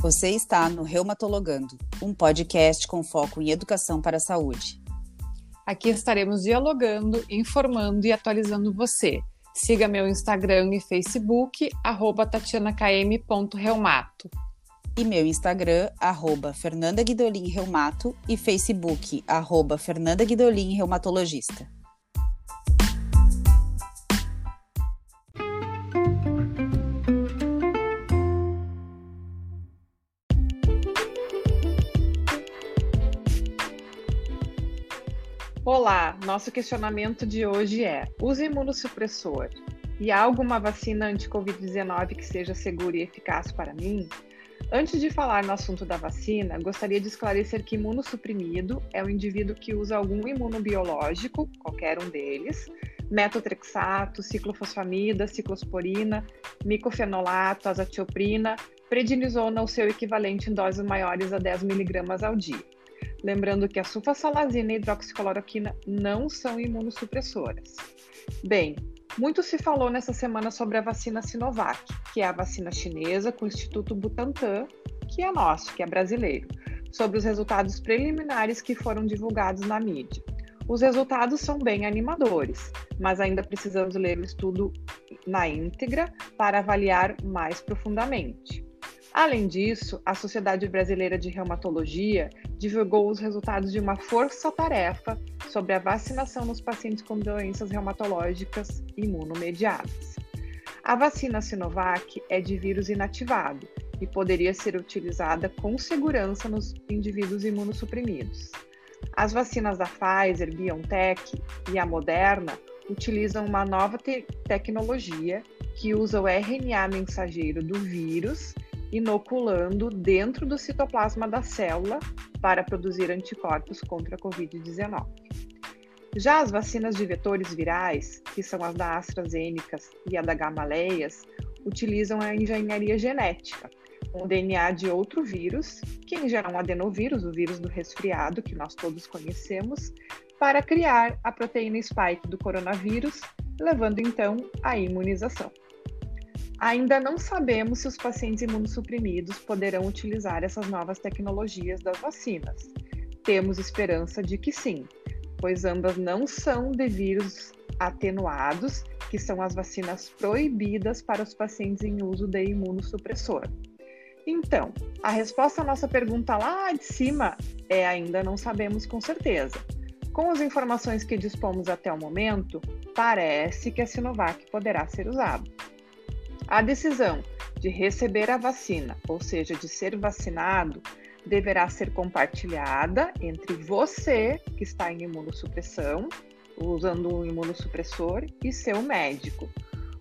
Você está no Reumatologando, um podcast com foco em educação para a saúde. Aqui estaremos dialogando, informando e atualizando você. Siga meu Instagram e Facebook, arroba tatianakm.reumato. E meu Instagram, arroba Fernanda Guidolin Reumato e Facebook, arroba Fernanda Guidolin Reumatologista. Olá, nosso questionamento de hoje é: use imunossupressor e há alguma vacina anti-Covid-19 que seja segura e eficaz para mim? Antes de falar no assunto da vacina, gostaria de esclarecer que imunossuprimido é o indivíduo que usa algum imunobiológico, qualquer um deles, metotrexato, ciclofosfamida, ciclosporina, micofenolato, azatioprina, prednisona ou seu equivalente em doses maiores a 10 mg ao dia. Lembrando que a sulfasalazina e a hidroxicloroquina não são imunossupressoras. Bem, muito se falou nessa semana sobre a vacina Sinovac, que é a vacina chinesa com o Instituto Butantan, que é nosso, que é brasileiro, sobre os resultados preliminares que foram divulgados na mídia. Os resultados são bem animadores, mas ainda precisamos ler o estudo na íntegra para avaliar mais profundamente. Além disso, a Sociedade Brasileira de Reumatologia divulgou os resultados de uma força-tarefa sobre a vacinação nos pacientes com doenças reumatológicas imunomediadas. A vacina Sinovac é de vírus inativado e poderia ser utilizada com segurança nos indivíduos imunossuprimidos. As vacinas da Pfizer, BioNTech e a Moderna utilizam uma nova te tecnologia que usa o RNA mensageiro do vírus inoculando dentro do citoplasma da célula para produzir anticorpos contra a Covid-19. Já as vacinas de vetores virais, que são as da AstraZeneca e a da Gamaleas, utilizam a engenharia genética, um DNA de outro vírus, que em geral é um adenovírus, o vírus do resfriado, que nós todos conhecemos, para criar a proteína spike do coronavírus, levando então à imunização. Ainda não sabemos se os pacientes imunossuprimidos poderão utilizar essas novas tecnologias das vacinas. Temos esperança de que sim, pois ambas não são de vírus atenuados, que são as vacinas proibidas para os pacientes em uso de imunossupressor. Então, a resposta à nossa pergunta lá de cima é ainda não sabemos com certeza. Com as informações que dispomos até o momento, parece que a Sinovac poderá ser usada. A decisão de receber a vacina, ou seja, de ser vacinado, deverá ser compartilhada entre você, que está em imunossupressão, usando um imunossupressor, e seu médico.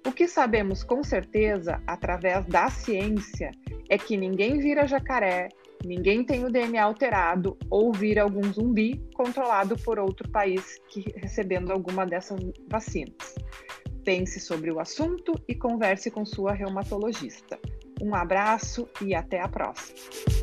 O que sabemos com certeza, através da ciência, é que ninguém vira jacaré, ninguém tem o DNA alterado ou vira algum zumbi controlado por outro país que recebendo alguma dessas vacinas. Pense sobre o assunto e converse com sua reumatologista. Um abraço e até a próxima!